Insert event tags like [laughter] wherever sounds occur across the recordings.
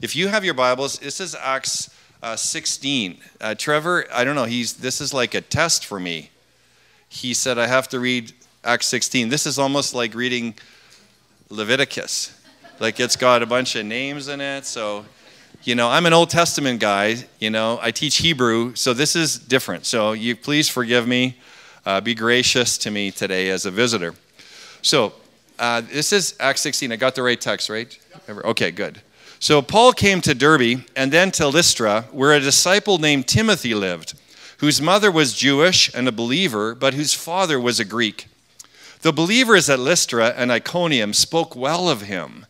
if you have your Bibles, this is Acts uh, 16. Uh, Trevor, I don't know, he's, this is like a test for me. He said, I have to read Acts 16. This is almost like reading Leviticus. Like it's got a bunch of names in it. So, you know, I'm an Old Testament guy. You know, I teach Hebrew. So this is different. So you please forgive me. Uh, be gracious to me today as a visitor. So uh, this is Acts 16. I got the right text, right? Okay, good. So Paul came to Derbe and then to Lystra, where a disciple named Timothy lived, whose mother was Jewish and a believer, but whose father was a Greek. The believers at Lystra and Iconium spoke well of him.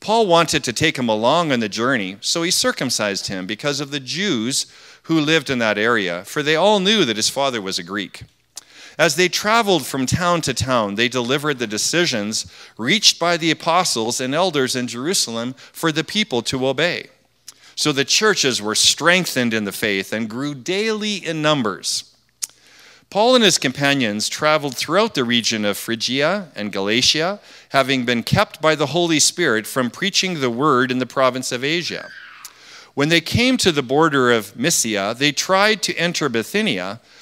Paul wanted to take him along on the journey, so he circumcised him because of the Jews who lived in that area, for they all knew that his father was a Greek. As they traveled from town to town, they delivered the decisions reached by the apostles and elders in Jerusalem for the people to obey. So the churches were strengthened in the faith and grew daily in numbers. Paul and his companions traveled throughout the region of Phrygia and Galatia, having been kept by the Holy Spirit from preaching the word in the province of Asia. When they came to the border of Mysia, they tried to enter Bithynia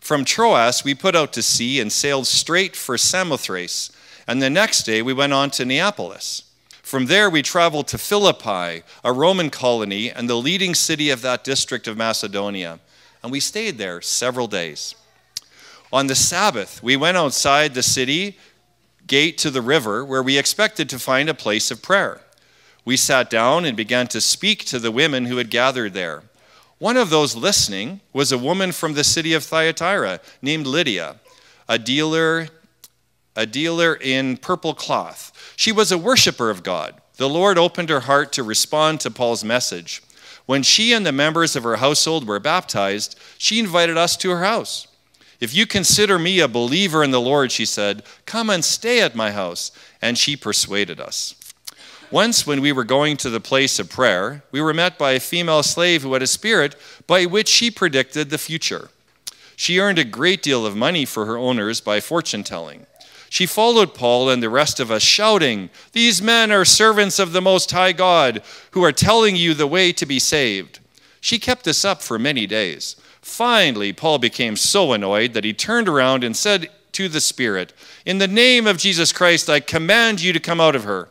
From Troas, we put out to sea and sailed straight for Samothrace, and the next day we went on to Neapolis. From there, we traveled to Philippi, a Roman colony and the leading city of that district of Macedonia, and we stayed there several days. On the Sabbath, we went outside the city gate to the river where we expected to find a place of prayer. We sat down and began to speak to the women who had gathered there. One of those listening was a woman from the city of Thyatira named Lydia, a dealer, a dealer in purple cloth. She was a worshiper of God. The Lord opened her heart to respond to Paul's message. When she and the members of her household were baptized, she invited us to her house. If you consider me a believer in the Lord, she said, come and stay at my house. And she persuaded us. Once, when we were going to the place of prayer, we were met by a female slave who had a spirit by which she predicted the future. She earned a great deal of money for her owners by fortune telling. She followed Paul and the rest of us, shouting, These men are servants of the Most High God, who are telling you the way to be saved. She kept this up for many days. Finally, Paul became so annoyed that he turned around and said to the Spirit, In the name of Jesus Christ, I command you to come out of her.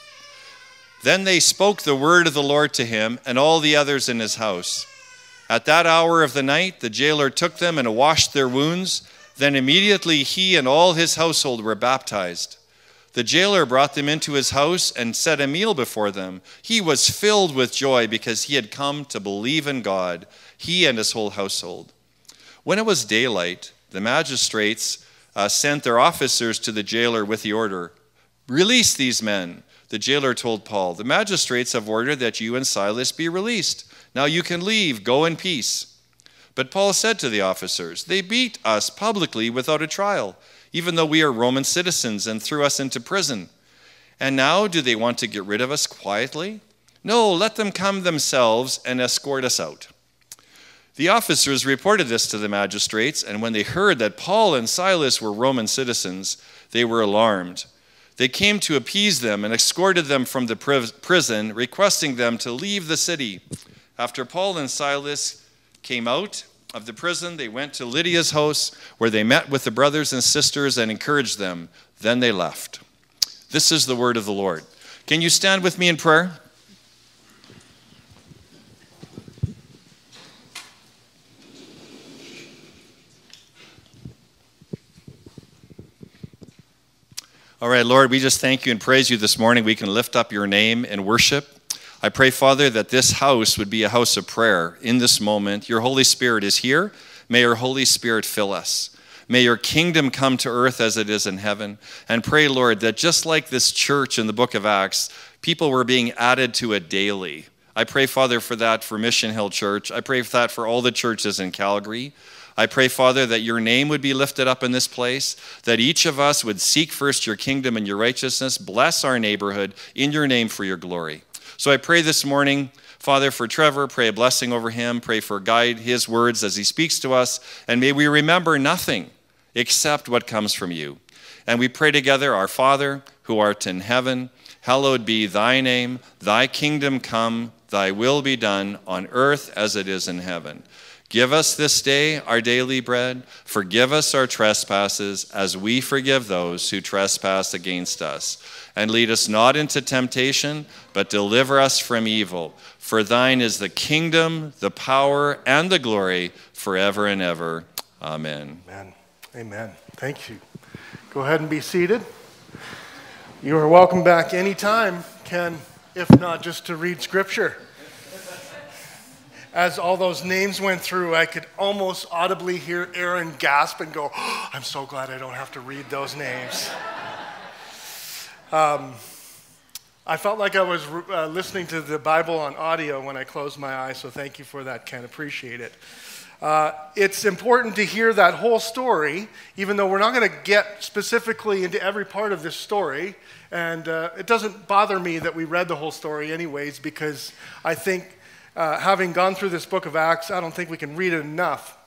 Then they spoke the word of the Lord to him and all the others in his house. At that hour of the night, the jailer took them and washed their wounds. Then immediately he and all his household were baptized. The jailer brought them into his house and set a meal before them. He was filled with joy because he had come to believe in God, he and his whole household. When it was daylight, The magistrates uh, sent their officers to the jailer with the order Release these men. The jailer told Paul, The magistrates have ordered that you and Silas be released. Now you can leave, go in peace. But Paul said to the officers, They beat us publicly without a trial, even though we are Roman citizens, and threw us into prison. And now do they want to get rid of us quietly? No, let them come themselves and escort us out. The officers reported this to the magistrates, and when they heard that Paul and Silas were Roman citizens, they were alarmed. They came to appease them and escorted them from the prison, requesting them to leave the city. After Paul and Silas came out of the prison, they went to Lydia's house, where they met with the brothers and sisters and encouraged them. Then they left. This is the word of the Lord. Can you stand with me in prayer? All right, Lord, we just thank you and praise you this morning. We can lift up your name and worship. I pray, Father, that this house would be a house of prayer in this moment. Your Holy Spirit is here. May your Holy Spirit fill us. May your kingdom come to earth as it is in heaven. And pray, Lord, that just like this church in the book of Acts, people were being added to it daily. I pray, Father, for that for Mission Hill Church. I pray for that for all the churches in Calgary. I pray, Father, that your name would be lifted up in this place, that each of us would seek first your kingdom and your righteousness, bless our neighborhood in your name for your glory. So I pray this morning, Father, for Trevor, pray a blessing over him, pray for guide his words as he speaks to us, and may we remember nothing except what comes from you. And we pray together, Our Father, who art in heaven, hallowed be thy name, thy kingdom come, thy will be done on earth as it is in heaven. Give us this day our daily bread. Forgive us our trespasses as we forgive those who trespass against us. And lead us not into temptation, but deliver us from evil. For thine is the kingdom, the power, and the glory forever and ever. Amen. Amen. Amen. Thank you. Go ahead and be seated. You are welcome back anytime, Ken, if not just to read scripture as all those names went through, I could almost audibly hear Aaron gasp and go, oh, I'm so glad I don't have to read those names. Um, I felt like I was uh, listening to the Bible on audio when I closed my eyes, so thank you for that, Ken. Appreciate it. Uh, it's important to hear that whole story, even though we're not going to get specifically into every part of this story. And uh, it doesn't bother me that we read the whole story, anyways, because I think uh, having gone through this book of Acts, I don't think we can read it enough.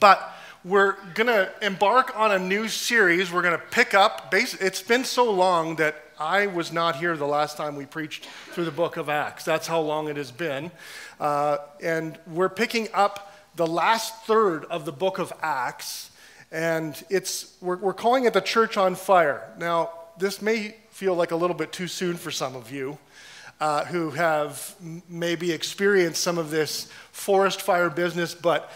But we're going to embark on a new series. We're going to pick up. it's been so long that I was not here the last time we preached through the book of Acts. That's how long it has been. Uh, and we're picking up the last third of the book of Acts. And it's, we're, we're calling it the church on fire. Now, this may feel like a little bit too soon for some of you uh, who have maybe experienced some of this forest fire business, but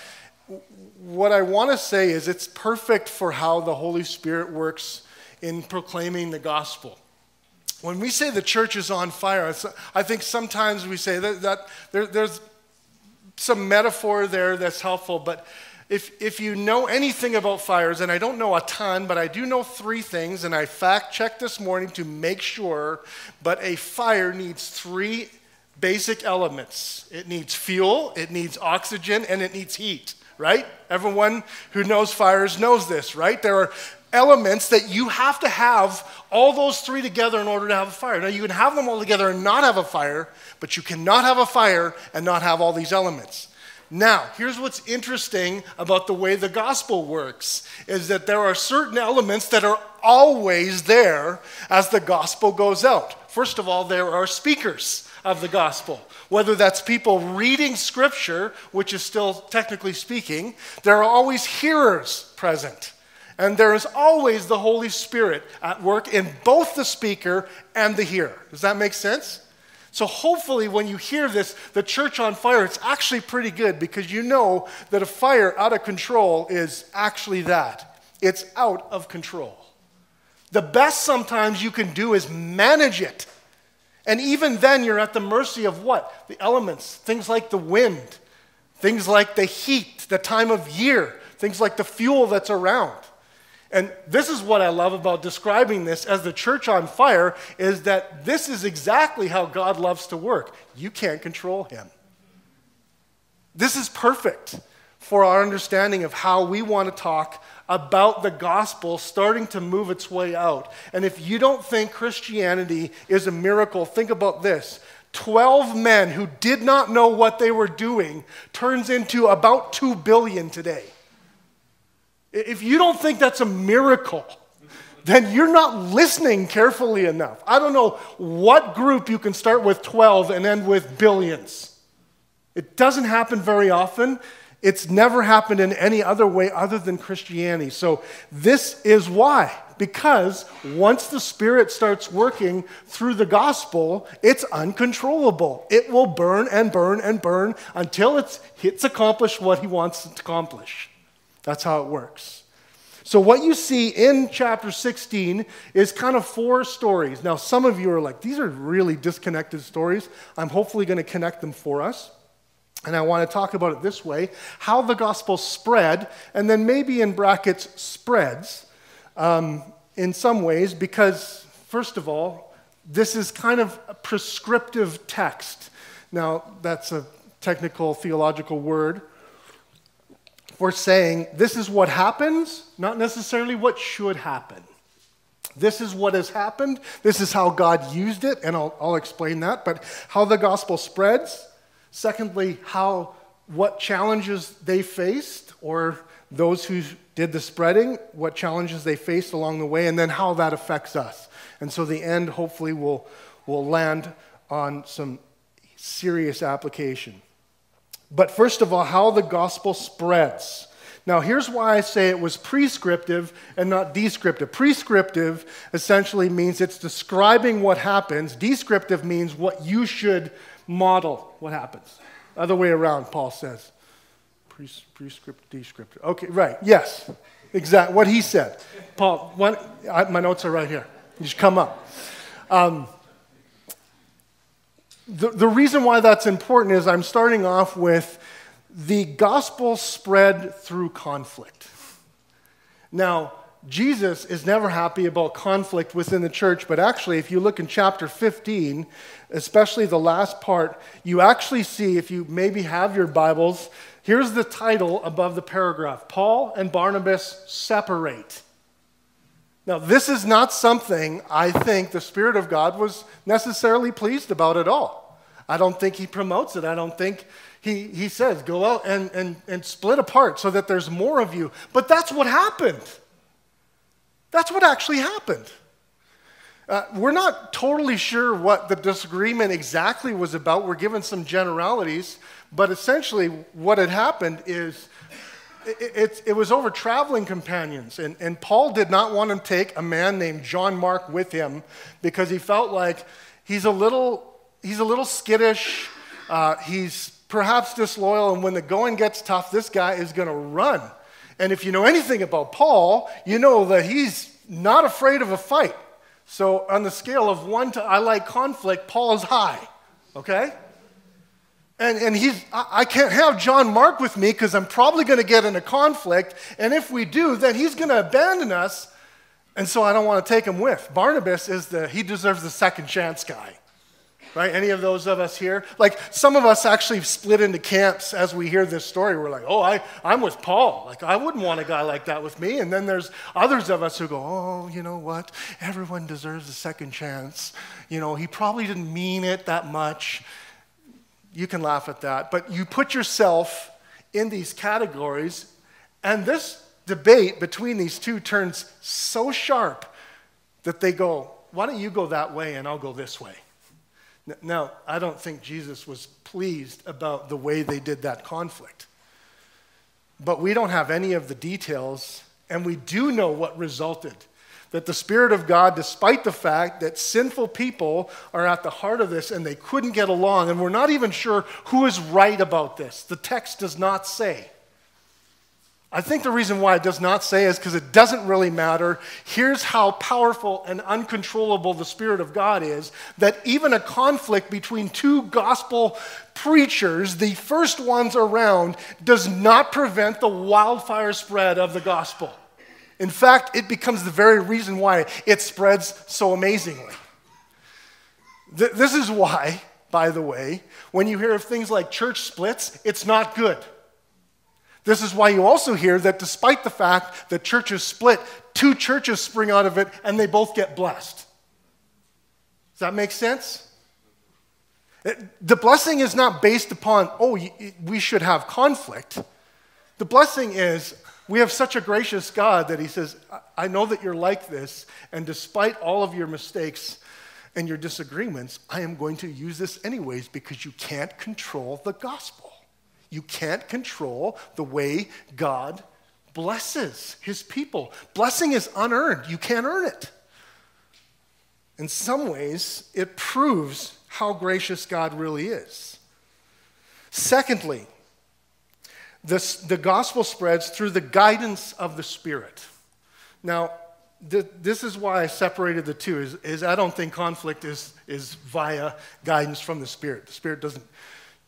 what I want to say is it's perfect for how the Holy Spirit works in proclaiming the gospel. When we say the church is on fire, I think sometimes we say that, that there, there's some metaphor there that's helpful, but if, if you know anything about fires, and I don't know a ton, but I do know three things, and I fact checked this morning to make sure, but a fire needs three basic elements it needs fuel, it needs oxygen, and it needs heat, right? Everyone who knows fires knows this, right? There are elements that you have to have all those three together in order to have a fire. Now, you can have them all together and not have a fire, but you cannot have a fire and not have all these elements. Now, here's what's interesting about the way the gospel works is that there are certain elements that are always there as the gospel goes out. First of all, there are speakers of the gospel. Whether that's people reading scripture, which is still technically speaking, there are always hearers present. And there is always the Holy Spirit at work in both the speaker and the hearer. Does that make sense? So, hopefully, when you hear this, the church on fire, it's actually pretty good because you know that a fire out of control is actually that it's out of control. The best sometimes you can do is manage it. And even then, you're at the mercy of what? The elements, things like the wind, things like the heat, the time of year, things like the fuel that's around. And this is what I love about describing this as the church on fire is that this is exactly how God loves to work. You can't control him. This is perfect for our understanding of how we want to talk about the gospel starting to move its way out. And if you don't think Christianity is a miracle, think about this. 12 men who did not know what they were doing turns into about 2 billion today. If you don't think that's a miracle, then you're not listening carefully enough. I don't know what group you can start with 12 and end with billions. It doesn't happen very often. It's never happened in any other way other than Christianity. So, this is why. Because once the Spirit starts working through the gospel, it's uncontrollable. It will burn and burn and burn until it's, it's accomplished what He wants to accomplish. That's how it works. So, what you see in chapter 16 is kind of four stories. Now, some of you are like, these are really disconnected stories. I'm hopefully going to connect them for us. And I want to talk about it this way how the gospel spread, and then maybe in brackets, spreads um, in some ways, because, first of all, this is kind of a prescriptive text. Now, that's a technical theological word for saying this is what happens, not necessarily what should happen. This is what has happened. This is how God used it, and I'll, I'll explain that. But how the gospel spreads, Secondly, how what challenges they faced, or those who did the spreading, what challenges they faced along the way, and then how that affects us. And so the end hopefully will, will land on some serious application. But first of all, how the gospel spreads. Now, here's why I say it was prescriptive and not descriptive. Prescriptive essentially means it's describing what happens, descriptive means what you should model what happens. Other way around, Paul says. Prescriptive, descriptive. Okay, right. Yes, exactly what he said. Paul, I, my notes are right here. You just come up. Um, the, the reason why that's important is I'm starting off with the gospel spread through conflict. Now, Jesus is never happy about conflict within the church, but actually, if you look in chapter 15, especially the last part, you actually see, if you maybe have your Bibles, here's the title above the paragraph Paul and Barnabas separate. Now, this is not something I think the Spirit of God was necessarily pleased about at all. I don't think he promotes it. I don't think he, he says, go out and, and, and split apart so that there's more of you. But that's what happened. That's what actually happened. Uh, we're not totally sure what the disagreement exactly was about. We're given some generalities, but essentially, what had happened is it, it, was over traveling companions. And, and Paul did not want to take a man named John Mark with him because he felt like he's a little, he's a little skittish, uh, he's perhaps disloyal, and when the going gets tough, this guy is going to run. And if you know anything about Paul, you know that he's not afraid of a fight. So, on the scale of one to I like conflict, Paul is high, okay? And, and he's, I can't have John Mark with me because I'm probably going to get in a conflict. And if we do, then he's going to abandon us. And so I don't want to take him with. Barnabas is the, he deserves the second chance guy right? Any of those of us here? Like some of us actually split into camps as we hear this story. We're like, oh, I, I'm with Paul. Like, I wouldn't want a guy like that with me. And then there's others of us who go, oh, you know what? Everyone deserves a second chance. You know, he probably didn't mean it that much. You can laugh at that. But you put yourself in these categories, and this debate between these two turns so sharp that they go, why don't you go that way and I'll go this way? Now, I don't think Jesus was pleased about the way they did that conflict. But we don't have any of the details, and we do know what resulted. That the Spirit of God, despite the fact that sinful people are at the heart of this and they couldn't get along, and we're not even sure who is right about this, the text does not say. I think the reason why it does not say is because it doesn't really matter. Here's how powerful and uncontrollable the Spirit of God is that even a conflict between two gospel preachers, the first ones around, does not prevent the wildfire spread of the gospel. In fact, it becomes the very reason why it spreads so amazingly. Th- this is why, by the way, when you hear of things like church splits, it's not good. This is why you also hear that despite the fact that churches split, two churches spring out of it and they both get blessed. Does that make sense? The blessing is not based upon, oh, we should have conflict. The blessing is, we have such a gracious God that He says, I know that you're like this, and despite all of your mistakes and your disagreements, I am going to use this anyways because you can't control the gospel. You can't control the way God blesses his people. Blessing is unearned, you can't earn it. In some ways, it proves how gracious God really is. Secondly, the gospel spreads through the guidance of the Spirit. Now, th- this is why I separated the two, is, is I don't think conflict is, is via guidance from the Spirit. The Spirit doesn't,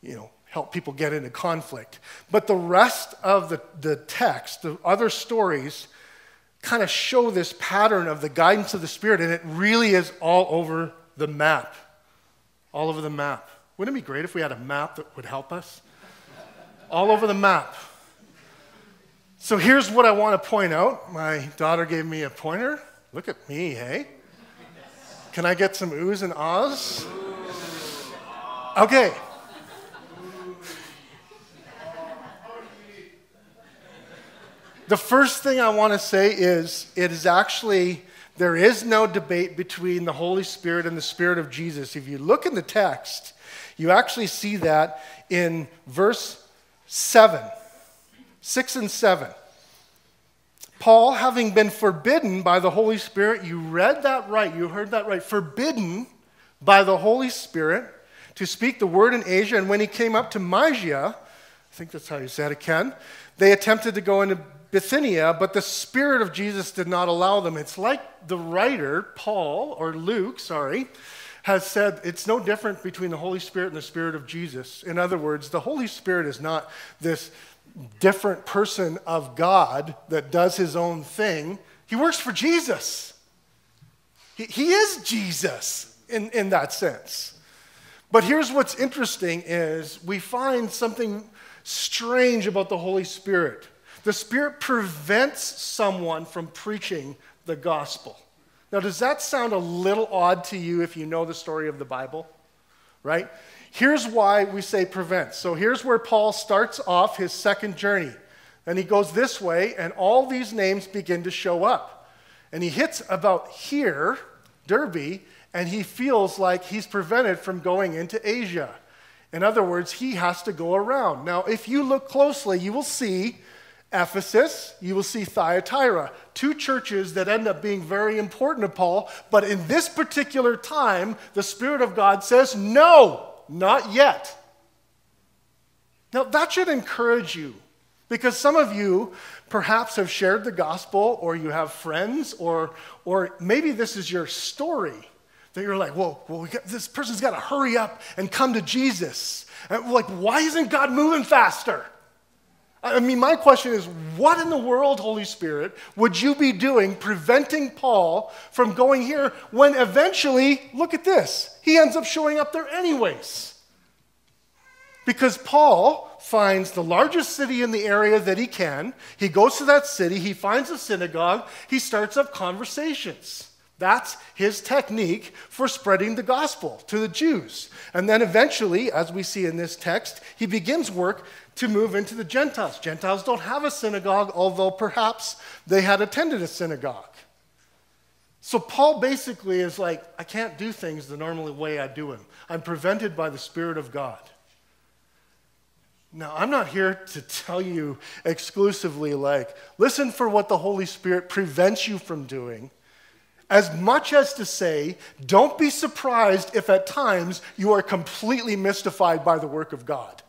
you know, help people get into conflict. But the rest of the, the text, the other stories, kind of show this pattern of the guidance of the Spirit, and it really is all over the map. All over the map. Wouldn't it be great if we had a map that would help us? All over the map. So here's what I want to point out. My daughter gave me a pointer. Look at me, hey? Can I get some oohs and ahs? Okay. The first thing I want to say is it is actually, there is no debate between the Holy Spirit and the Spirit of Jesus. If you look in the text, you actually see that in verse 7, 6 and 7. Paul, having been forbidden by the Holy Spirit, you read that right, you heard that right, forbidden by the Holy Spirit to speak the word in Asia. And when he came up to Mysia, I think that's how you said it, Ken, they attempted to go into Bithynia, but the Spirit of Jesus did not allow them. It's like the writer, Paul, or Luke, sorry, has said it's no different between the Holy Spirit and the Spirit of Jesus. In other words, the Holy Spirit is not this different person of God that does his own thing. He works for Jesus. He, he is Jesus in, in that sense. But here's what's interesting is we find something strange about the Holy Spirit. The Spirit prevents someone from preaching the gospel. Now, does that sound a little odd to you if you know the story of the Bible? Right? Here's why we say prevent. So here's where Paul starts off his second journey. And he goes this way, and all these names begin to show up. And he hits about here, Derbe, and he feels like he's prevented from going into Asia. In other words, he has to go around. Now, if you look closely, you will see Ephesus, you will see Thyatira, two churches that end up being very important to Paul. But in this particular time, the Spirit of God says, no, not yet. Now, that should encourage you because some of you perhaps have shared the gospel or you have friends or, or maybe this is your story that you're like, whoa, well, got, this person's got to hurry up and come to Jesus. And like, why isn't God moving faster? I mean, my question is what in the world, Holy Spirit, would you be doing preventing Paul from going here when eventually, look at this, he ends up showing up there anyways? Because Paul finds the largest city in the area that he can. He goes to that city, he finds a synagogue, he starts up conversations. That's his technique for spreading the gospel to the Jews. And then eventually, as we see in this text, he begins work to move into the Gentiles. Gentiles don't have a synagogue, although perhaps they had attended a synagogue. So Paul basically is like, I can't do things the normal way I do them. I'm prevented by the Spirit of God. Now, I'm not here to tell you exclusively, like, listen for what the Holy Spirit prevents you from doing, as much as to say, don't be surprised if at times you are completely mystified by the work of God.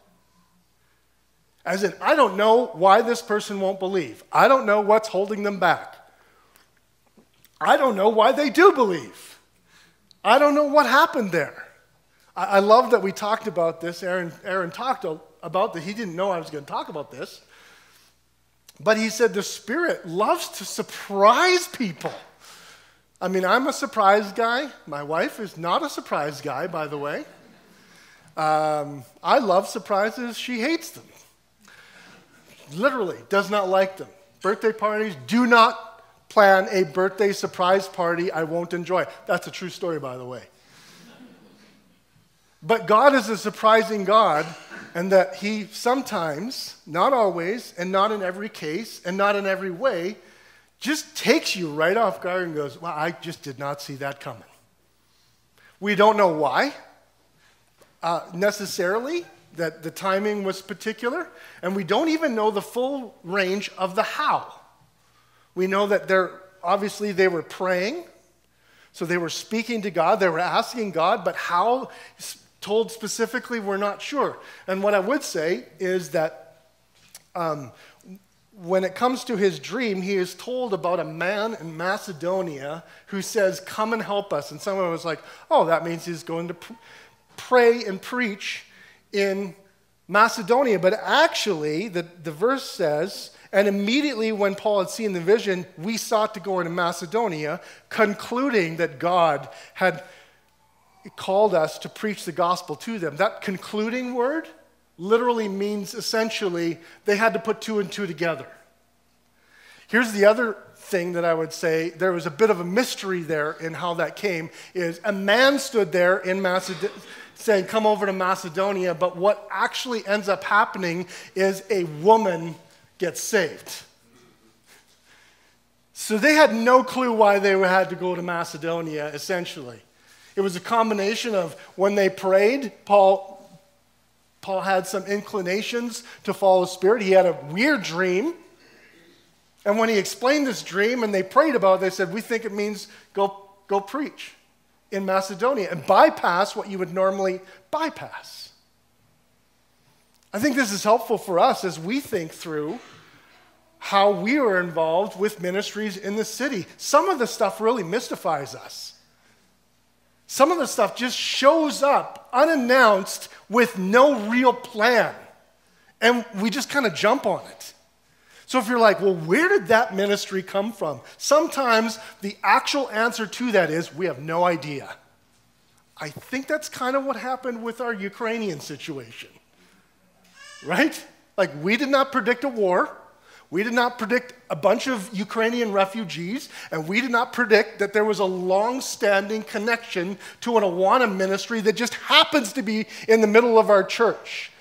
As in, I don't know why this person won't believe. I don't know what's holding them back. I don't know why they do believe. I don't know what happened there. I, I love that we talked about this. Aaron, Aaron talked about that. He didn't know I was going to talk about this. But he said the Spirit loves to surprise people. I mean, I'm a surprise guy. My wife is not a surprise guy, by the way. Um, I love surprises. She hates them. Literally, does not like them. Birthday parties, do not plan a birthday surprise party I won't enjoy. That's a true story, by the way. But God is a surprising God, and that He sometimes, not always, and not in every case, and not in every way, just takes you right off guard and goes, Well, I just did not see that coming. We don't know why uh, necessarily, that the timing was particular, and we don't even know the full range of the how. We know that they're obviously they were praying, so they were speaking to God, they were asking God, but how told specifically, we're not sure. And what I would say is that um, when it comes to his dream, he is told about a man in Macedonia who says, Come and help us. And someone was like, Oh, that means he's going to pr- pray and preach in Macedonia. But actually, the, the verse says, and immediately when Paul had seen the vision, we sought to go into Macedonia, concluding that God had called us to preach the gospel to them. That concluding word literally means essentially they had to put two and two together. Here's the other thing that I would say there was a bit of a mystery there in how that came is a man stood there in Macedonia saying come over to Macedonia but what actually ends up happening is a woman gets saved. So they had no clue why they had to go to Macedonia essentially. It was a combination of when they prayed, Paul, Paul had some inclinations to follow the Spirit. He had a weird dream. And when he explained this dream and they prayed about it, they said, We think it means go, go preach in Macedonia and bypass what you would normally bypass. I think this is helpful for us as we think through how we are involved with ministries in the city. Some of the stuff really mystifies us. Some of the stuff just shows up unannounced with no real plan. And we just kind of jump on it. So if you're like, well, where did that ministry come from? Sometimes the actual answer to that is we have no idea. I think that's kind of what happened with our Ukrainian situation. Right? Like, we did not predict a war. We did not predict a bunch of Ukrainian refugees, and we did not predict that there was a long standing connection to an Awana ministry that just happens to be in the middle of our church.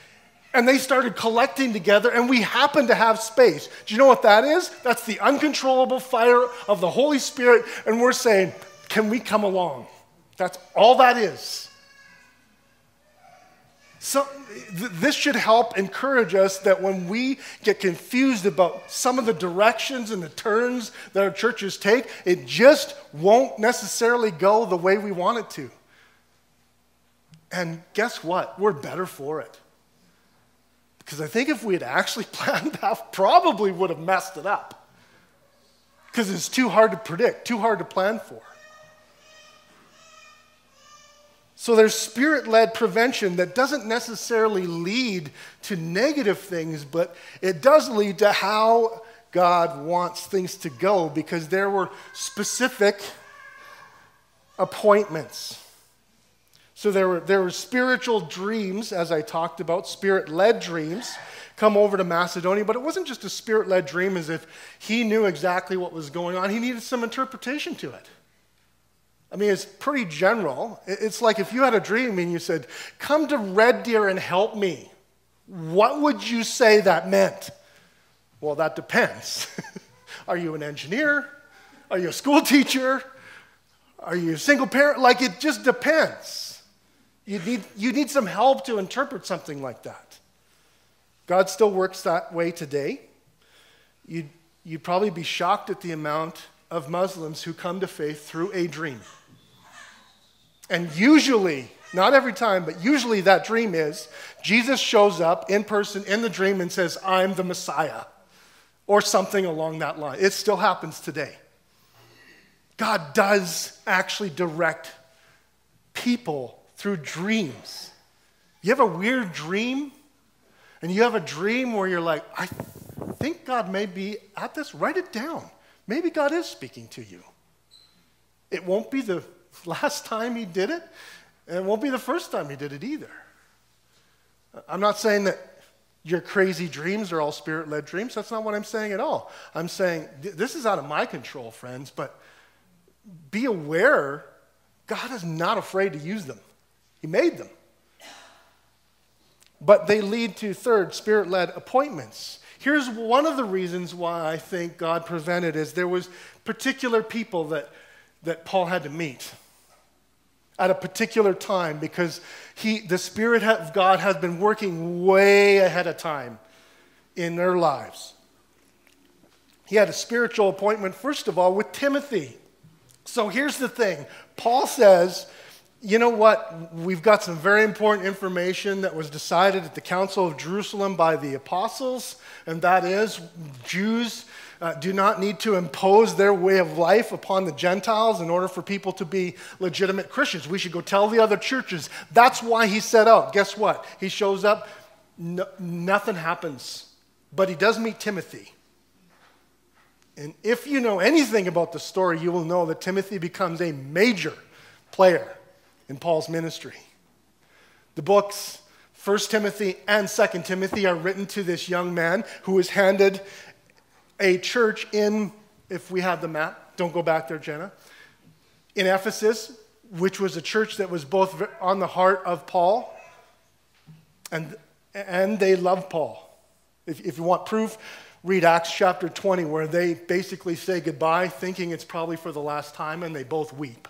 And they started collecting together, and we happen to have space. Do you know what that is? That's the uncontrollable fire of the Holy Spirit, and we're saying, Can we come along? That's all that is. So, th- this should help encourage us that when we get confused about some of the directions and the turns that our churches take, it just won't necessarily go the way we want it to. And guess what? We're better for it. Because I think if we had actually [laughs] planned that, probably would have messed it up. Because it's too hard to predict, too hard to plan for. So there's spirit led prevention that doesn't necessarily lead to negative things, but it does lead to how God wants things to go because there were specific appointments. So there were, there were spiritual dreams, as I talked about, spirit led dreams come over to Macedonia, but it wasn't just a spirit led dream as if he knew exactly what was going on. He needed some interpretation to it. I mean, it's pretty general. It's like if you had a dream and you said, Come to Red Deer and help me. What would you say that meant? Well, that depends. [laughs] Are you an engineer? Are you a school teacher? Are you a single parent? Like, it just depends. You need, you need some help to interpret something like that. God still works that way today. You'd, you'd probably be shocked at the amount of Muslims who come to faith through a dream. And usually, Not every time, but usually that dream is Jesus shows up in person in the dream and says, I'm the Messiah, or something along that line. It still happens today. God does actually direct people through dreams. You have a weird dream, and you have a dream where you're like, I think God may be at this, write it down. Maybe God is speaking to you. It won't be the [laughs] last time He did it, and it won't be the first time He did it either. I'm not saying that your crazy dreams are all spirit led dreams. That's not what I'm saying at all. I'm saying this is out of my control, friends, but be aware God is not afraid to use them. He made them. But they lead to, third, spirit led appointments. Here's one of the reasons why I think God prevented is there was particular people that, that Paul had to meet at a particular time because he, the Spirit of God has been working way ahead of time in their lives. He had a spiritual appointment, first of all, with Timothy. So here's the thing Paul says, you know what? We've got some very important information that was decided at the Council of Jerusalem by the apostles, and that is Jews uh, do not need to impose their way of life upon the Gentiles in order for people to be legitimate Christians. We should go tell the other churches. That's why he set out. Guess what? He shows up, no, nothing happens, but he does meet Timothy. And if you know anything about the story, you will know that Timothy becomes a major player in Paul's ministry. The books, 1 Timothy and 2 Timothy, are written to this young man who was handed a church in, if we have the map, don't go back there, Jenna, in Ephesus, which was a church that was both on the heart of Paul and, and they loved Paul. If, if you want proof, read Acts chapter 20, where they basically say goodbye, thinking it's probably for the last time, and they both weep.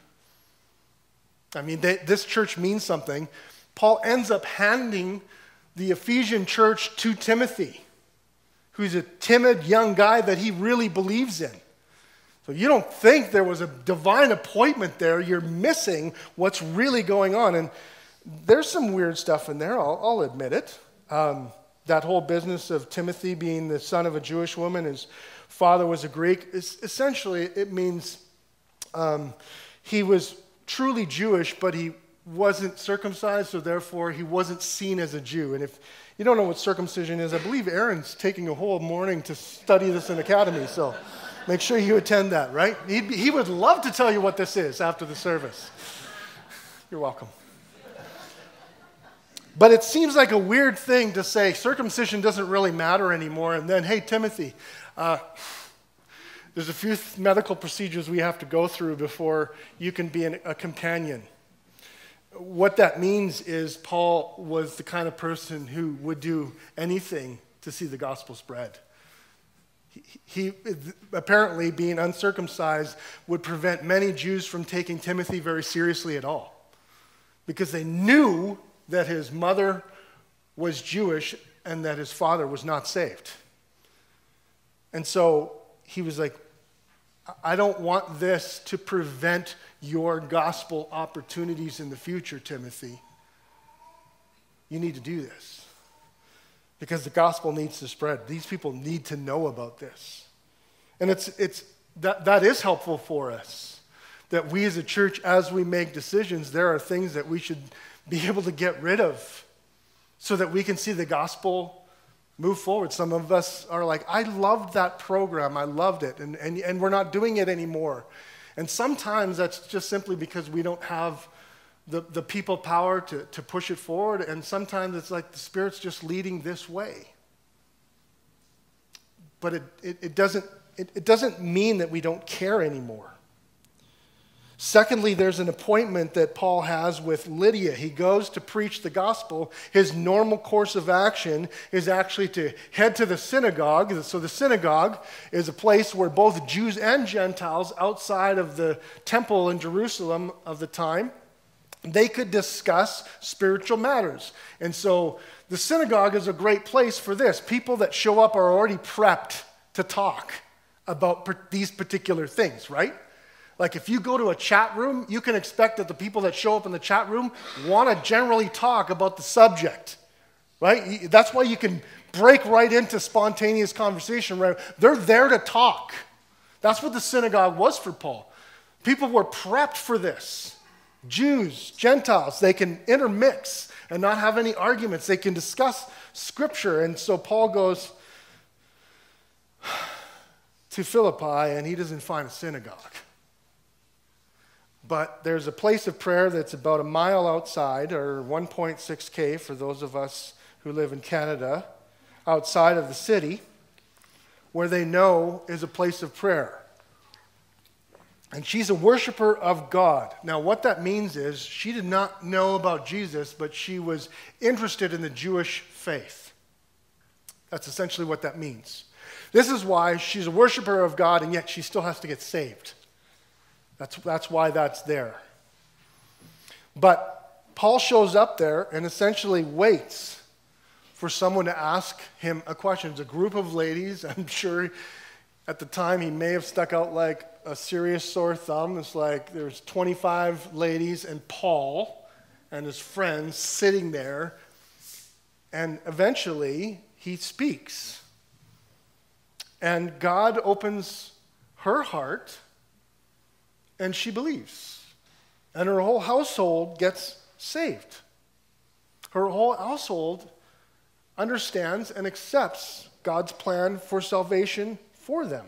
I mean, they, this church means something. Paul ends up handing the Ephesian church to Timothy, who's a timid young guy that he really believes in. So you don't think there was a divine appointment there. You're missing what's really going on. And there's some weird stuff in there, I'll, I'll admit it. Um, that whole business of Timothy being the son of a Jewish woman, his father was a Greek, essentially it means um, he was truly Jewish, but he wasn't circumcised, so therefore he wasn't seen as a Jew. And if you don't know what circumcision is, I believe Aaron's taking a whole morning to study this in academy, so make sure you attend that, right? He'd, he would love to tell you what this is after the service. You're welcome. But it seems like a weird thing to say circumcision doesn't really matter anymore. And then, hey, Timothy, uh, there's a few medical procedures we have to go through before you can be an, a companion. What that means is Paul was the kind of person who would do anything to see the gospel spread. He, he, apparently, being uncircumcised would prevent many Jews from taking Timothy very seriously at all because they knew that his mother was Jewish and that his father was not saved. And so he was like, I don't want this to prevent your gospel opportunities in the future, Timothy. You need to do this because the gospel needs to spread. These people need to know about this. And it's, it's, that, that is helpful for us. That we as a church, as we make decisions, there are things that we should be able to get rid of so that we can see the gospel move forward. Some of us are like, I loved that program, I loved it, and, and, and we're not doing it anymore. And sometimes that's just simply because we don't have the, the people power to, to push it forward, and sometimes it's like the Spirit's just leading this way. But it, it, it doesn't, it, it doesn't mean that we don't care anymore. Secondly, there's an appointment that Paul has with Lydia. He goes to preach the gospel. His normal course of action is actually to head to the synagogue. So, the synagogue is a place where both Jews and Gentiles outside of the temple in Jerusalem of the time they could discuss spiritual matters. And so, the synagogue is a great place for this. People that show up are already prepped to talk about these particular things, right? Like if you go to a chat room, you can expect that the people that show up in the chat room want to generally talk about the subject, right? That's why you can break right into spontaneous conversation. Right? They're there to talk. That's what the synagogue was for Paul. People were prepped for this. Jews, Gentiles, they can intermix and not have any arguments. They can discuss scripture. And so Paul goes [sighs] to Philippi and he doesn't find a synagogue. But there's a place of prayer that's about a mile outside, or 1.6K for those of us who live in Canada, outside of the city, where they know is a place of prayer. And she's a worshiper of God. Now, what that means is she did not know about Jesus, but she was interested in the Jewish faith. That's essentially what that means. This is why she's a worshiper of God, and yet she still has to get saved. That's, that's why that's there. But Paul shows up there and essentially waits for someone to ask him a question. It's a group of ladies. [laughs] I'm sure at the time he may have stuck out like a serious sore thumb. It's like there's 25 ladies and Paul and his friends sitting there. And eventually he speaks. And God opens her heart and she believes. And her whole household gets saved. Her whole household understands and accepts God's plan for salvation for them.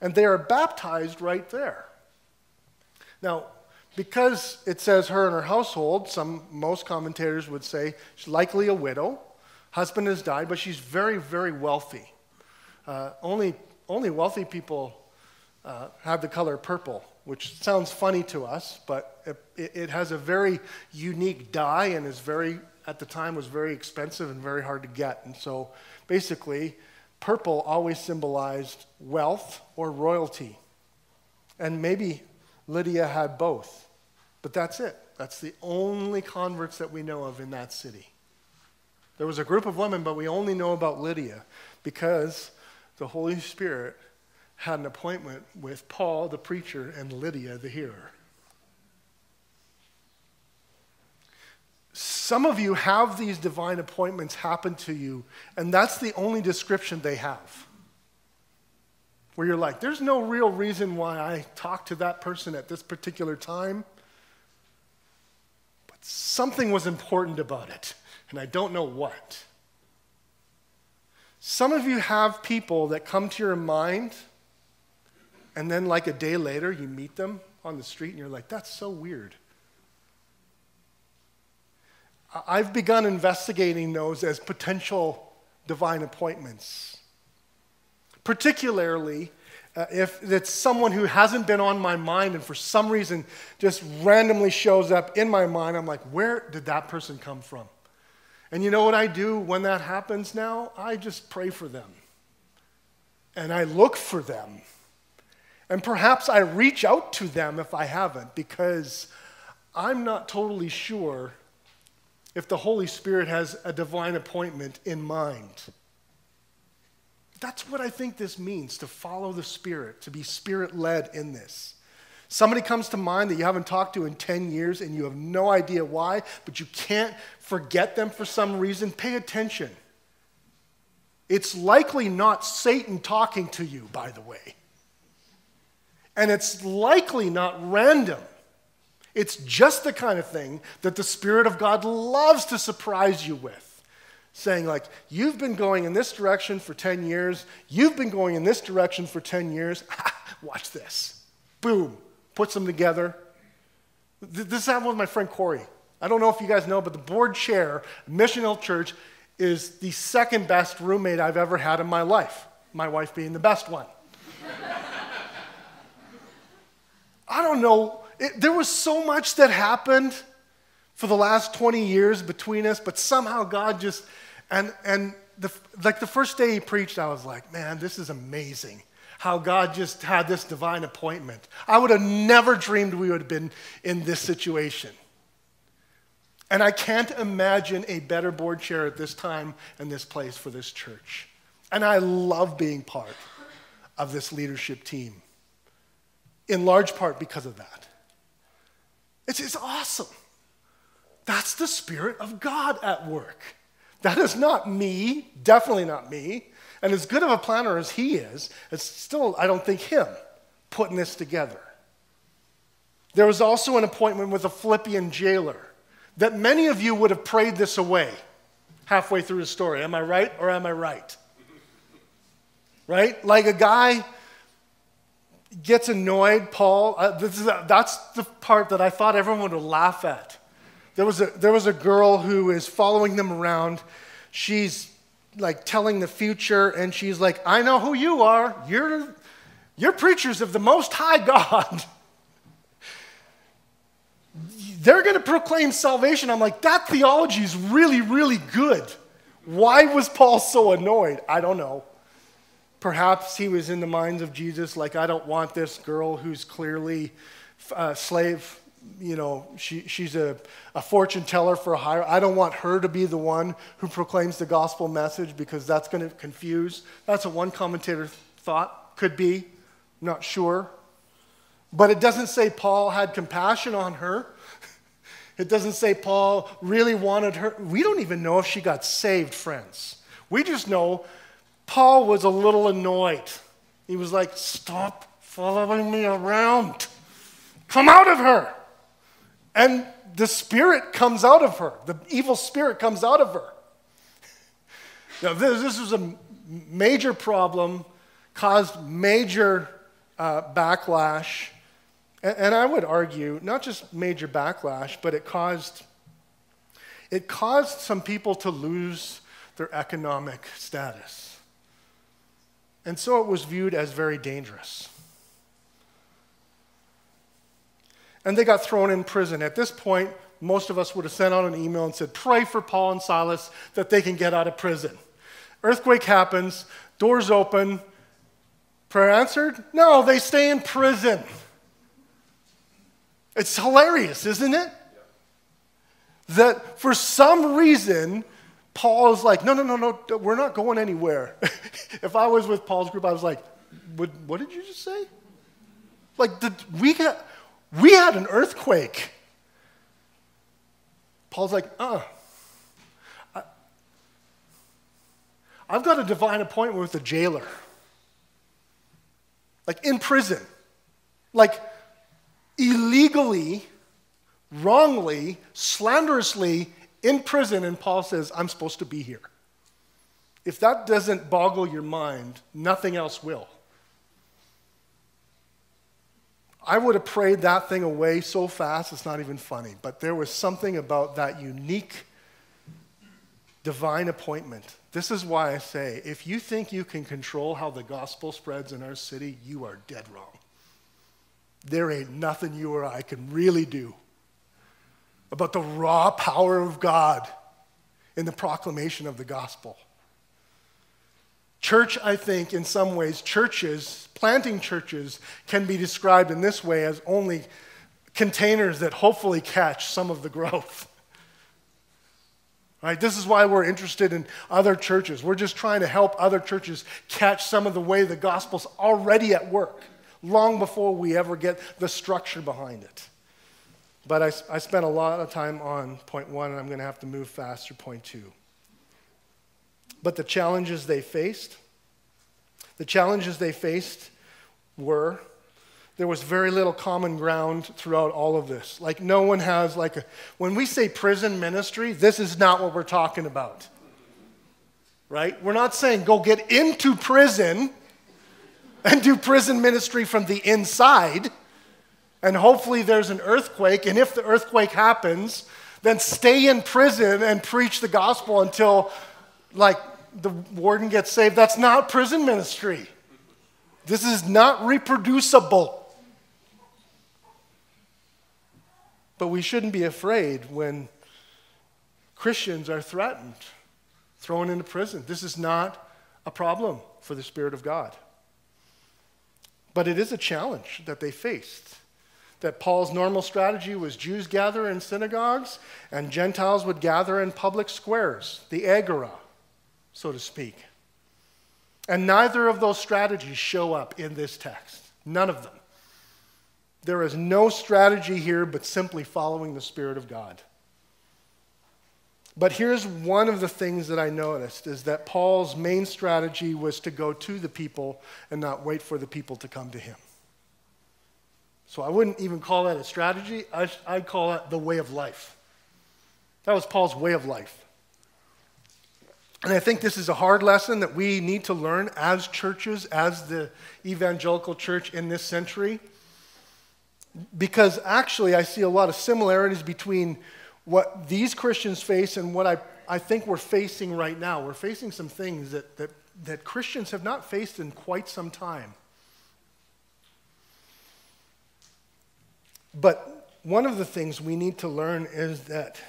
And they are baptized right there. Now, because it says her and her household, some most commentators would say she's likely a widow. Husband has died, but she's very, very wealthy. Uh, only, only wealthy people uh, have the color purple, which sounds funny to us, but it, it has a very unique dye and is very, at the time, was very expensive and very hard to get. And so basically, Purple always symbolized wealth or royalty. And maybe Lydia had both. But that's it. That's the only converts that we know of in that city. There was a group of women, but we only know about Lydia because the Holy Spirit had an appointment with Paul, the preacher, and Lydia, the hearer. Some of you have these divine appointments happen to you, and that's the only description they have. Where you're like, there's no real reason why I talked to that person at this particular time, but something was important about it, and I don't know what. Some of you have people that come to your mind, and then, like a day later, you meet them on the street, and you're like, that's so weird. I've begun investigating those as potential divine appointments. Particularly uh, if it's someone who hasn't been on my mind and for some reason just randomly shows up in my mind, I'm like, where did that person come from? And you know what I do when that happens now? I just pray for them. And I look for them. And perhaps I reach out to them if I haven't, because I'm not totally sure if the Holy Spirit has a divine appointment in mind. That's what I think this means to follow the Spirit, to be Spirit led in this. Somebody comes to mind that you haven't talked to in 10 years and you have no idea why, but you can't forget them for some reason, pay attention. It's likely not Satan talking to you, by the way. And it's likely not random. It's just the kind of thing that the Spirit of God loves to surprise you with. Saying, like, you've been going in this direction for 10 years, you've been going in this direction for 10 years. [laughs] Watch this. Boom. Puts them together. This happened with my friend Corey. I don't know if you guys know, but the board chair, Mission Hill Church, is the second best roommate I've ever had in my life, my wife being the best one. I don't know it, there was so much that happened for the last 20 years between us, but somehow God just, and, and the, like the first day he preached, I was like, man, this is amazing how God just had this divine appointment. I would have never dreamed we would have been in this situation. And I can't imagine a better board chair at this time and this place for this church. And I love being part of this leadership team. In large part because of that. It's, it's awesome. That's the Spirit of God at work. That is not me, definitely not me. And as good of a planner as he is, it's still, I don't think, him putting this together. There was also an appointment with a Philippian jailer that many of you would have prayed this away halfway through the story. Am I right or am I right? Right? Like a guy gets annoyed, Paul. Uh, is, that's the part that I thought everyone would laugh at. There was, a, there was a girl who is following them around. She's like telling the future, and she's like, I know who you are. You're, you're preachers of the Most High God. [laughs] They're going to proclaim salvation. I'm like, that theology is really, really good. Why was Paul so annoyed? I don't know. Perhaps he was in the minds of Jesus, like, I don't want this girl who's clearly a uh, slave. You know, she, she's a, a fortune teller for a hire. I don't want her to be the one who proclaims the gospel message because that's going to confuse. That's what one commentator thought could be. Not sure. But it doesn't say Paul had compassion on her. [laughs] It doesn't say Paul really wanted her. We don't even know if she got saved, friends. We just know Paul was a little annoyed. He was like, Stop following me around. Come out of her. And the spirit comes out of her. The evil spirit comes out of her. [laughs] Now, this, this was a major problem, caused major uh, backlash. And, and I would argue, not just major backlash, but it caused, it caused some people to lose their economic status. And so it was viewed as very dangerous. And they got thrown in prison. At this point, most of us would have sent out an email and said, Pray for Paul and Silas that they can get out of prison. Earthquake happens, doors open. Prayer answered? No, they stay in prison. It's hilarious, isn't it? That for some reason, Paul is like, no, no, no, no, we're not going anywhere. [laughs] if I was with Paul's group, I was like, what, what did you just say? Like, the, we, got, we had an earthquake. Paul's like, uh. I, I've got a divine appointment with the jailer. Like, in prison. Like, illegally, wrongly, slanderously in prison, and Paul says, I'm supposed to be here. If that doesn't boggle your mind, nothing else will. I would have prayed that thing away so fast, it's not even funny. But there was something about that unique divine appointment. This is why I say if you think you can control how the gospel spreads in our city, you are dead wrong. There ain't nothing you or I can really do about the raw power of God in the proclamation of the gospel. Church, I think, in some ways, churches, planting churches, can be described in this way as only containers that hopefully catch some of the growth. [laughs] Right? This is why we're interested in other churches. We're just trying to help other churches catch some of the way the gospel's already at work, long before we ever get the structure behind it. But I, I spent a lot of time on point one, and I'm going to have to move fast to point two. But the challenges they faced, the challenges they faced were there was very little common ground throughout all of this. Like, no one has, like, a, when we say prison ministry, this is not what we're talking about. Right? We're not saying go get into prison and do prison ministry from the inside and hopefully there's an earthquake. And if the earthquake happens, then stay in prison and preach the gospel until, like, the warden gets saved. That's not prison ministry. This is not reproducible. But we shouldn't be afraid when Christians are threatened, thrown into prison. This is not a problem for the Spirit of God. But it is a challenge that they faced that Paul's normal strategy was Jews gather in synagogues and Gentiles would gather in public squares, the agora, so to speak. And neither of those strategies show up in this text. None of them. There is no strategy here but simply following the Spirit of God. But here's one of the things that I noticed is that Paul's main strategy was to go to the people and not wait for the people to come to him. So I wouldn't even call that a strategy, I'd call that the way of life. That was Paul's way of life. And I think this is a hard lesson that we need to learn as churches, as the evangelical church in this century. Because actually, I see a lot of similarities between what these Christians face and what I, I think we're facing right now. We're facing some things that, that, that Christians have not faced in quite some time. But one of the things we need to learn is that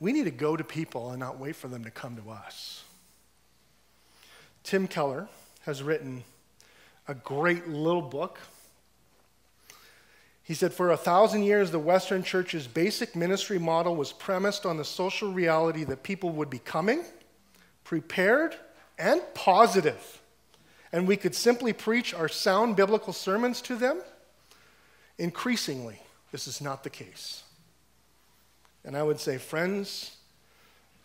we need to go to people and not wait for them to come to us. Tim Keller has written a great little book he said, For a thousand years, the Western Church's basic ministry model was premised on the social reality that people would be coming, prepared, and positive, and we could simply preach our sound biblical sermons to them. Increasingly, this is not the case. And I would say, friends,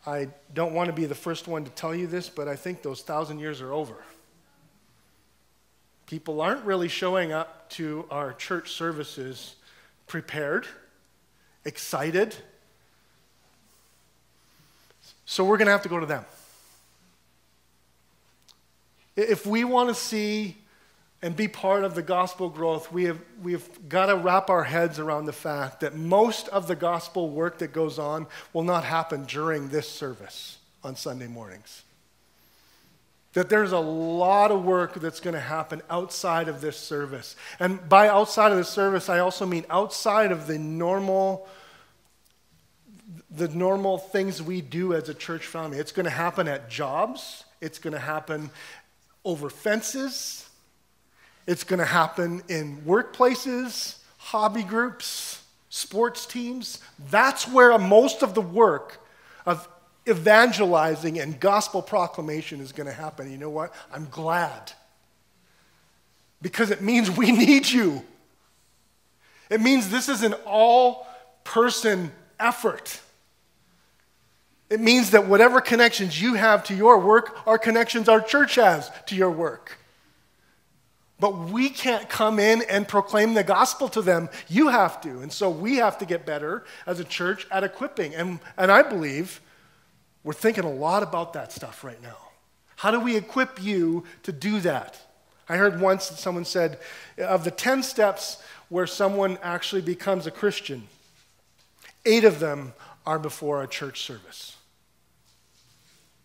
I don't want to be the first one to tell you this, but I think those thousand years are over. People aren't really showing up to our church services prepared, excited. So we're going to have to go to them. If we want to see and be part of the gospel growth, we have, we have got to wrap our heads around the fact that most of the gospel work that goes on will not happen during this service on Sunday mornings that there's a lot of work that's going to happen outside of this service. And by outside of the service, I also mean outside of the normal the normal things we do as a church family. It's going to happen at jobs, it's going to happen over fences, it's going to happen in workplaces, hobby groups, sports teams. That's where most of the work of evangelizing and gospel proclamation is going to happen. You know what? I'm glad. Because it means we need you. It means this is an all person effort. It means that whatever connections you have to your work are connections our church has to your work. But we can't come in and proclaim the gospel to them. You have to. And so we have to get better as a church at equipping. And, and I believe we're thinking a lot about that stuff right now. How do we equip you to do that? I heard once that someone said of the 10 steps where someone actually becomes a Christian, eight of them are before a church service.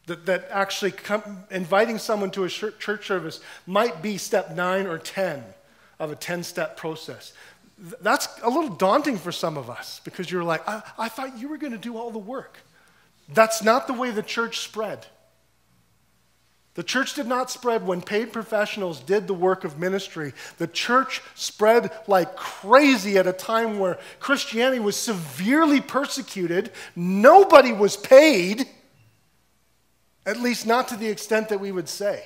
That, that actually come, inviting someone to a church service might be step nine or 10 of a 10 step process. That's a little daunting for some of us because you're like, I, I thought you were going to do all the work. That's not the way the church spread. The church did not spread when paid professionals did the work of ministry. The church spread like crazy at a time where Christianity was severely persecuted. Nobody was paid, at least not to the extent that we would say.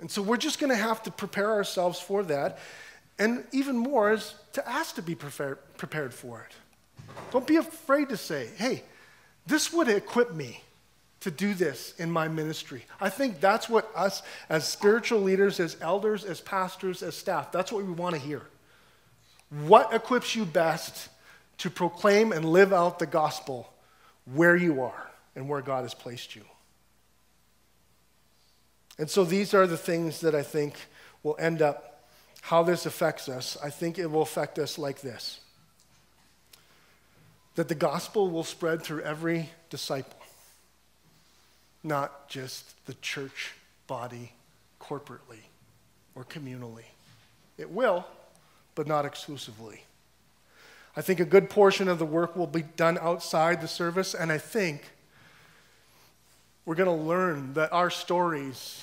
And so we're just going to have to prepare ourselves for that. And even more is to ask to be prepared, for it. Don't be afraid to say, hey, this would equip me to do this in my ministry. I think that's what us as spiritual leaders, as elders, as pastors, as staff, that's what we want to hear. What equips you best to proclaim and live out the gospel where you are and where God has placed you? And so these are the things that I think will end up how this affects us. I think it will affect us like this that the gospel will spread through every disciple, not just the church body corporately or communally. It will, but not exclusively. I think a good portion of the work will be done outside the service, and I think we're going to learn that our stories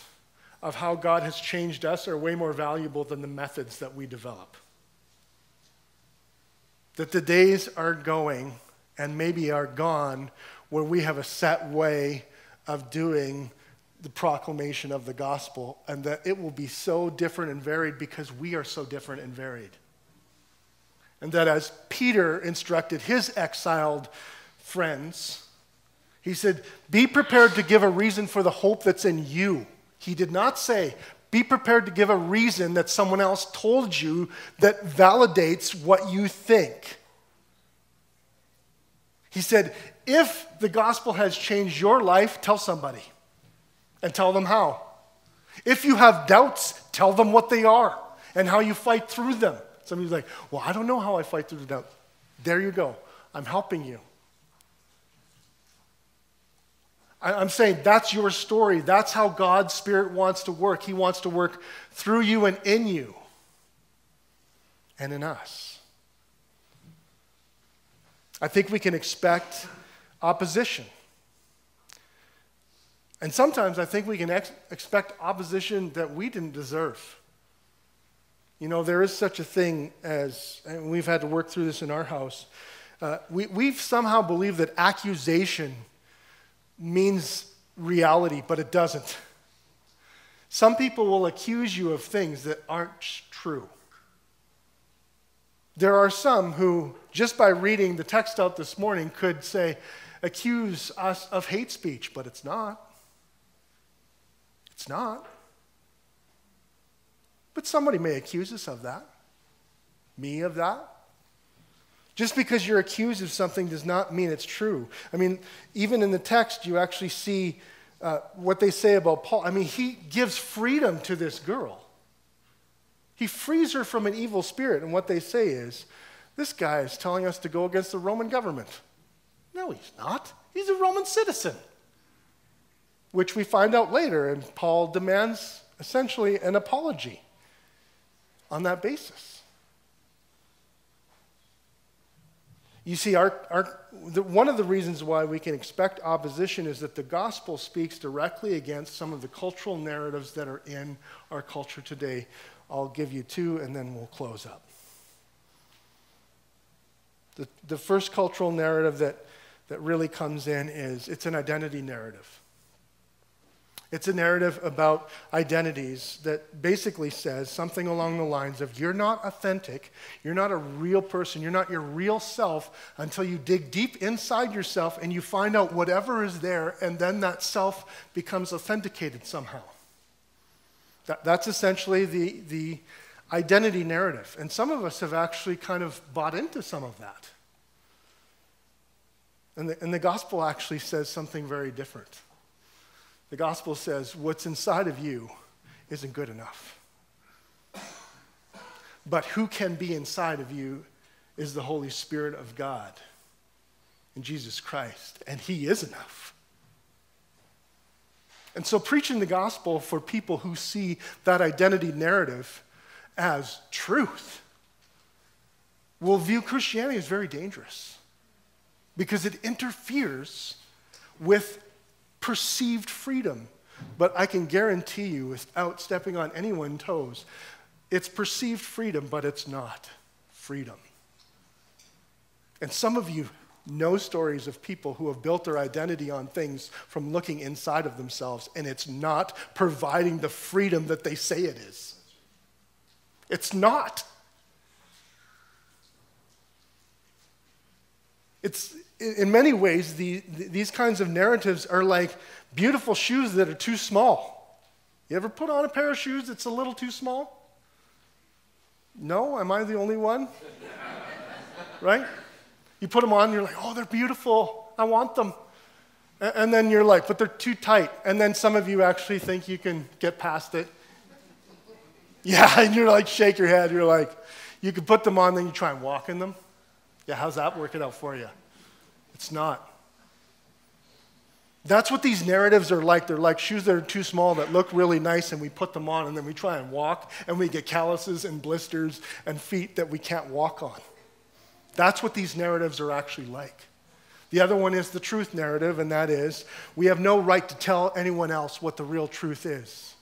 of how God has changed us are way more valuable than the methods that we develop that the days are going and maybe are gone where we have a set way of doing the proclamation of the gospel and that it will be so different and varied because we are so different and varied. And that as Peter instructed his exiled friends, he said, Be prepared to give a reason for the hope that's in you. He did not say, Be prepared to give a reason that someone else told you that validates what you think. He said, If the gospel has changed your life, tell somebody and tell them how. If you have doubts, tell them what they are and how you fight through them. Somebody's like, Well, I don't know how I fight through the doubt. There you go. I'm helping you. I'm saying that's your story. That's how God's Spirit wants to work. He wants to work through you and in you and in us. I think we can expect opposition. And sometimes I think we can ex- expect opposition that we didn't deserve. You know, there is such a thing as, and we've had to work through this in our house. Uh, we, we've somehow believed that accusation means reality, but it doesn't. Some people will accuse you of things that aren't true. There are some who, just by reading the text out this morning, could say, accuse us of hate speech, but it's not. It's not. But somebody may accuse us of that. Me of that. Just because you're accused of something does not mean it's true. I mean, even in the text, you actually see uh, what they say about Paul. I mean, he gives freedom to this girl. He frees her from an evil spirit, and what they say is, this guy is telling us to go against the Roman government. No, he's not. He's a Roman citizen, which we find out later, and Paul demands essentially an apology on that basis. You see, our, our, the, one of the reasons why we can expect opposition is that the gospel speaks directly against some of the cultural narratives that are in our culture today. I'll give you two and then we'll close up. The, the first cultural narrative that, that really comes in is it's an identity narrative. It's a narrative about identities that basically says something along the lines of you're not authentic, you're not a real person, you're not your real self until you dig deep inside yourself and you find out whatever is there, and then that self becomes authenticated somehow. That, that's essentially the, the identity narrative. And some of us have actually kind of bought into some of that. And the, and the gospel actually says something very different. The gospel says what's inside of you isn't good enough. But who can be inside of you is the Holy Spirit of God and Jesus Christ, and He is enough. And so, preaching the gospel for people who see that identity narrative as truth will view Christianity as very dangerous because it interferes with perceived freedom. But I can guarantee you, without stepping on anyone's toes, it's perceived freedom, but it's not freedom. And some of you know stories of people who have built their identity on things from looking inside of themselves, and it's not providing the freedom that they say it is. It's not. It's, in many ways, the, these kinds of narratives are like beautiful shoes that are too small. You ever put on a pair of shoes that's a little too small? No? Am I the only one? [laughs] right? You put them on, you're like, oh, they're beautiful. I want them. And then you're like, but they're too tight. And then some of you actually think you can get past it. [laughs] Yeah, and you're like, shake your head. You're like, you can put them on, then you try and walk in them. Yeah, how's that working out for you? It's not. That's what these narratives are like. They're like shoes that are too small that look really nice, and we put them on, and then we try and walk, and we get calluses and blisters and feet that we can't walk on. That's what these narratives are actually like. The other one is the truth narrative, and that is we have no right to tell anyone else what the real truth is.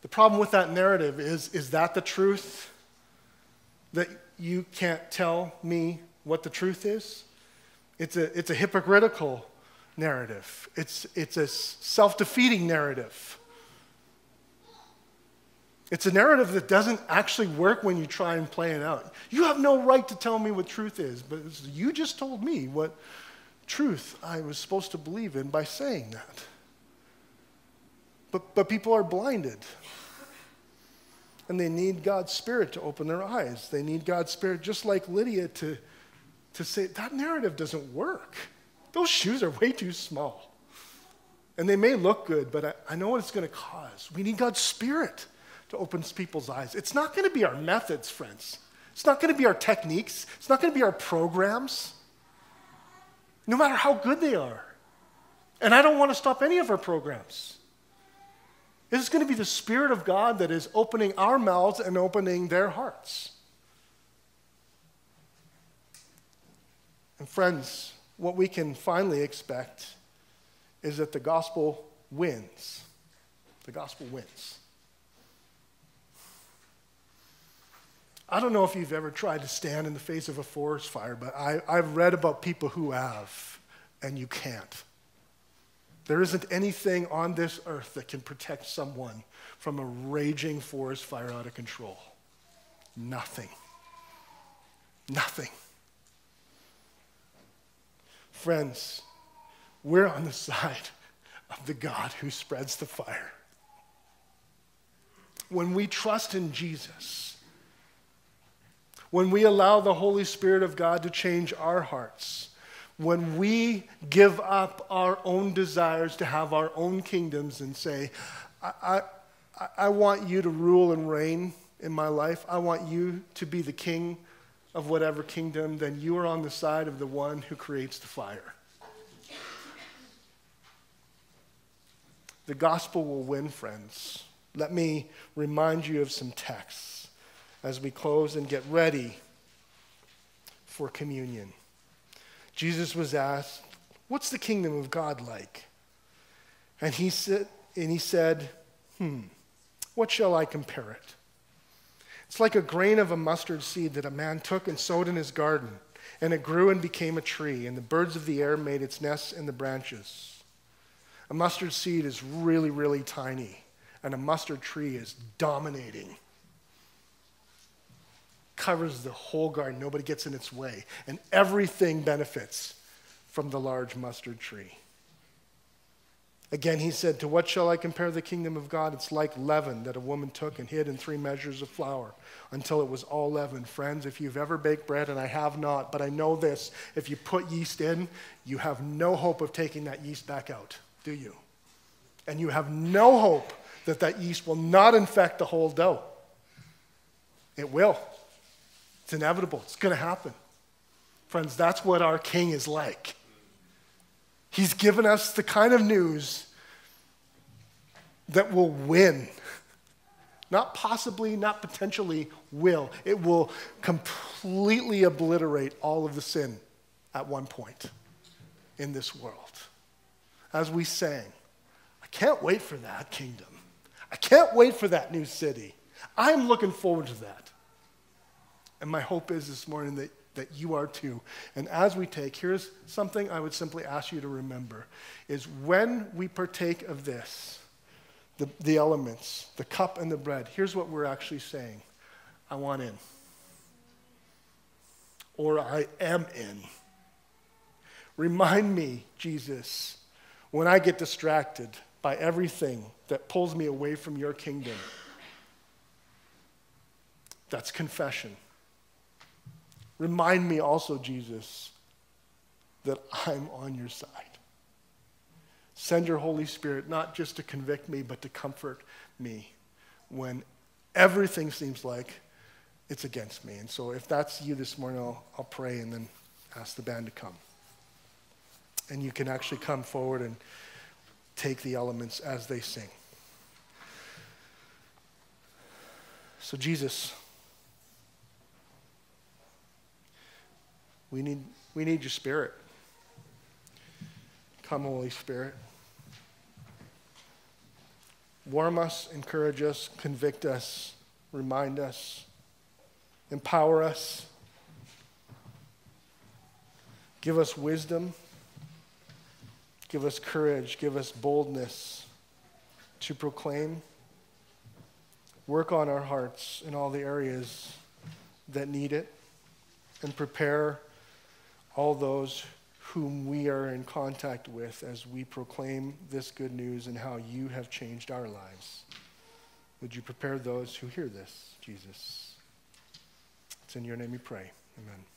The problem with that narrative is is that the truth? That you can't tell me what the truth is? It's a, it's a hypocritical narrative, it's, it's a self defeating narrative. It's a narrative that doesn't actually work when you try and play it out. You have no right to tell me what truth is, but you just told me what truth I was supposed to believe in by saying that. But, but people are blinded. And they need God's Spirit to open their eyes. They need God's Spirit, just like Lydia, to, to say, that narrative doesn't work. Those shoes are way too small. And they may look good, but I, I know what it's going to cause. We need God's Spirit to open people's eyes. It's not going to be our methods, friends. It's not going to be our techniques. It's not going to be our programs, no matter how good they are. And I don't want to stop any of our programs. It's going to be the Spirit of God that is opening our mouths and opening their hearts. And, friends, what we can finally expect is that the gospel wins. The gospel wins. I don't know if you've ever tried to stand in the face of a forest fire, but I, have read about people who have, and you can't. There isn't anything on this earth that can protect someone from a raging forest fire out of control. Nothing. Nothing. Friends, we're on the [laughs] side of the God who spreads the fire. When we trust in Jesus, when we allow the Holy Spirit of God to change our hearts, when we give up our own desires to have our own kingdoms and say, I, I, I want you to rule and reign in my life, I want you to be the king of whatever kingdom, then you are on the side of the one who creates the fire. The gospel will win, friends. Let me remind you of some texts as we close and get ready for communion. Jesus was asked, What's the kingdom of God like? And he said, and he said Hmm, what shall I compare it? It's like a grain of a mustard seed that a man took and sowed in his garden, and it grew and became a tree, and the birds of the air made its nests in the branches. A mustard seed is really, really tiny, and a mustard tree is dominating covers the whole garden. Nobody gets in its way. And everything benefits from the large mustard tree. Again, he said, To what shall I compare the kingdom of God? It's like leaven that a woman took and hid in three measures of flour until it was all leaven. Friends, if you've ever baked bread, and I have not, but I know this if you put yeast in, you have no hope of taking that yeast back out, do you? And you have no hope that that yeast will not infect the whole dough. It will. It's inevitable, it's going to happen. Friends, that's what our King is like. He's given us the kind of news that will win. Not possibly, not potentially, will. It will completely obliterate all of the sin at one point in this world. As we sang, I can't wait for that kingdom. I can't wait for that new city. I'm looking forward to that. And my hope is this morning that, that you are too. And as we take, here's something I would simply ask you to remember is when we partake of this, the, the elements, the cup and the bread, here's what we're actually saying I want in. Or I am in. Remind me, Jesus, when I get distracted by everything that pulls me away from your kingdom. That's confession. Remind me also, Jesus, that I'm on your side. Send your Holy Spirit not just to convict me, but to comfort me when everything seems like it's against me. And so, if that's you this morning, I'll, I'll pray and then ask the band to come. And you can actually come forward and take the elements as they sing. So, Jesus. We need, we need your spirit. Come, Holy Spirit. Warm us, encourage us, convict us, remind us, empower us. Give us wisdom. Give us courage, give us boldness to proclaim. Work on our hearts in all the areas that need it, and prepare all those whom we are in contact with as we proclaim this good news and how you have changed our lives. Would you prepare those who hear this, Jesus? It's in your name we pray. Amen.